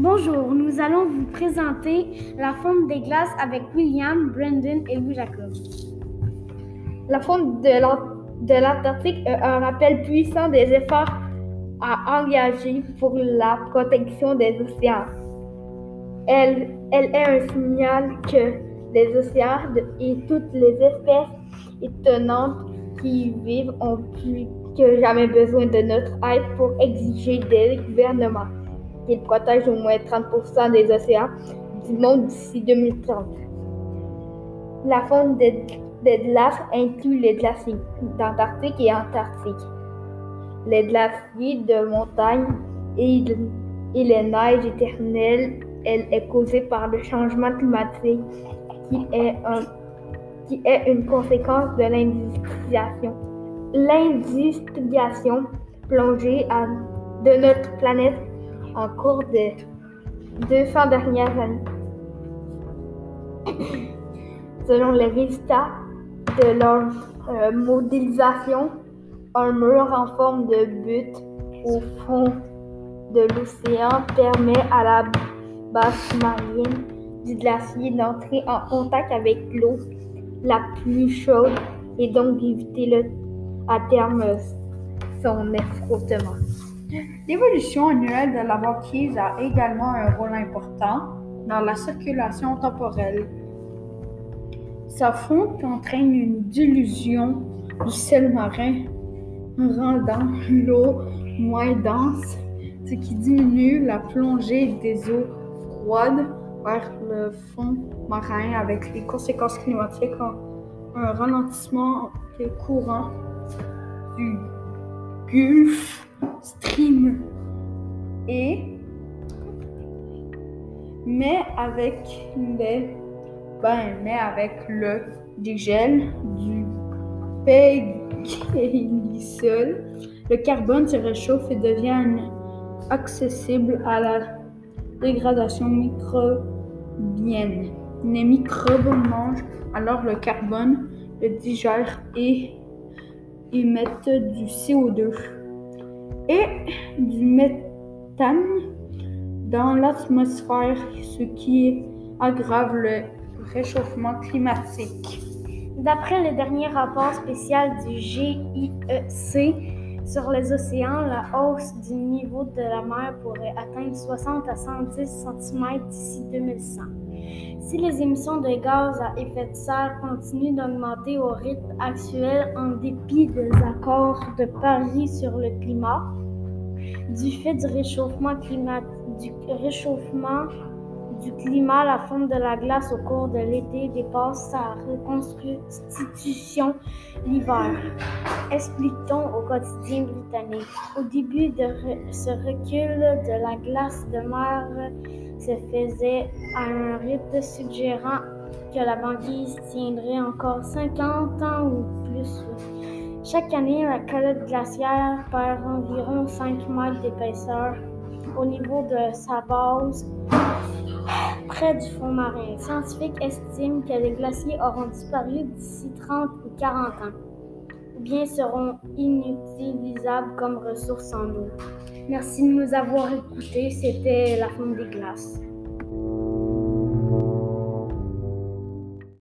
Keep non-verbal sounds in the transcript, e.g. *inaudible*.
Bonjour, nous allons vous présenter la fonte des glaces avec William, Brendan et Louis-Jacob. La fonte de l'Antarctique est un rappel puissant des efforts à engager pour la protection des océans. Elle, elle est un signal que les océans et toutes les espèces étonnantes qui y vivent ont plus que jamais besoin de notre aide pour exiger des gouvernements qu'ils protègent au moins 30 des océans du monde d'ici 2030. La faune des, glaces inclut les glaciers d'Antarctique et Antarctique, les glaciers de montagne et, les neiges éternelles. Elle est causée par le changement climatique qui est une conséquence de l'industrialisation. L'industrialisation plongée de notre planète en cours des 200 dernières années. *coughs* Selon les résultats de leur euh, modélisation, un mur en forme de butte au fond de l'océan permet à la base marine du glacier d'entrer en contact avec l'eau la plus chaude et donc d'éviter à terme son effrottement. L'évolution annuelle de la banquise a également un rôle important dans la circulation temporelle. Sa fonte entraîne une dilution du sel marin, rendant l'eau moins dense, ce qui diminue la plongée des eaux froides vers le fond marin avec les conséquences climatiques, un ralentissement des courants du Gulf Stream. Et mais avec les ben, mais avec le dégel du sol, le carbone se réchauffe et devient accessible à la dégradation microbienne. Les microbes mangent alors le carbone, le digèrent et émettent du CO2 et du méthane dans l'atmosphère, ce qui aggrave le réchauffement climatique. D'après le dernier rapport spécial du GIEC sur les océans, la hausse du niveau de la mer pourrait atteindre 60 à 110 cm d'ici 2100. Si les émissions de gaz à effet de serre continuent d'augmenter au rythme actuel en dépit des accords de Paris sur le climat, du fait du réchauffement, du réchauffement du climat, la fonte de la glace au cours de l'été dépasse sa reconstitution l'hiver, explique-t-on au quotidien britannique. Au début de ce recul de la glace de mer se faisait à un rythme suggérant que la banquise tiendrait encore 50 ans ou plus. Chaque année, la calotte glaciaire perd environ 5 mètres d'épaisseur au niveau de sa base près du fond marin. Scientifiques estiment que les glaciers auront disparu d'ici 30 ou 40 ans, ou bien seront inutilisables comme ressources en eau. Merci de nous avoir écoutés. C'était la fonte des glaces.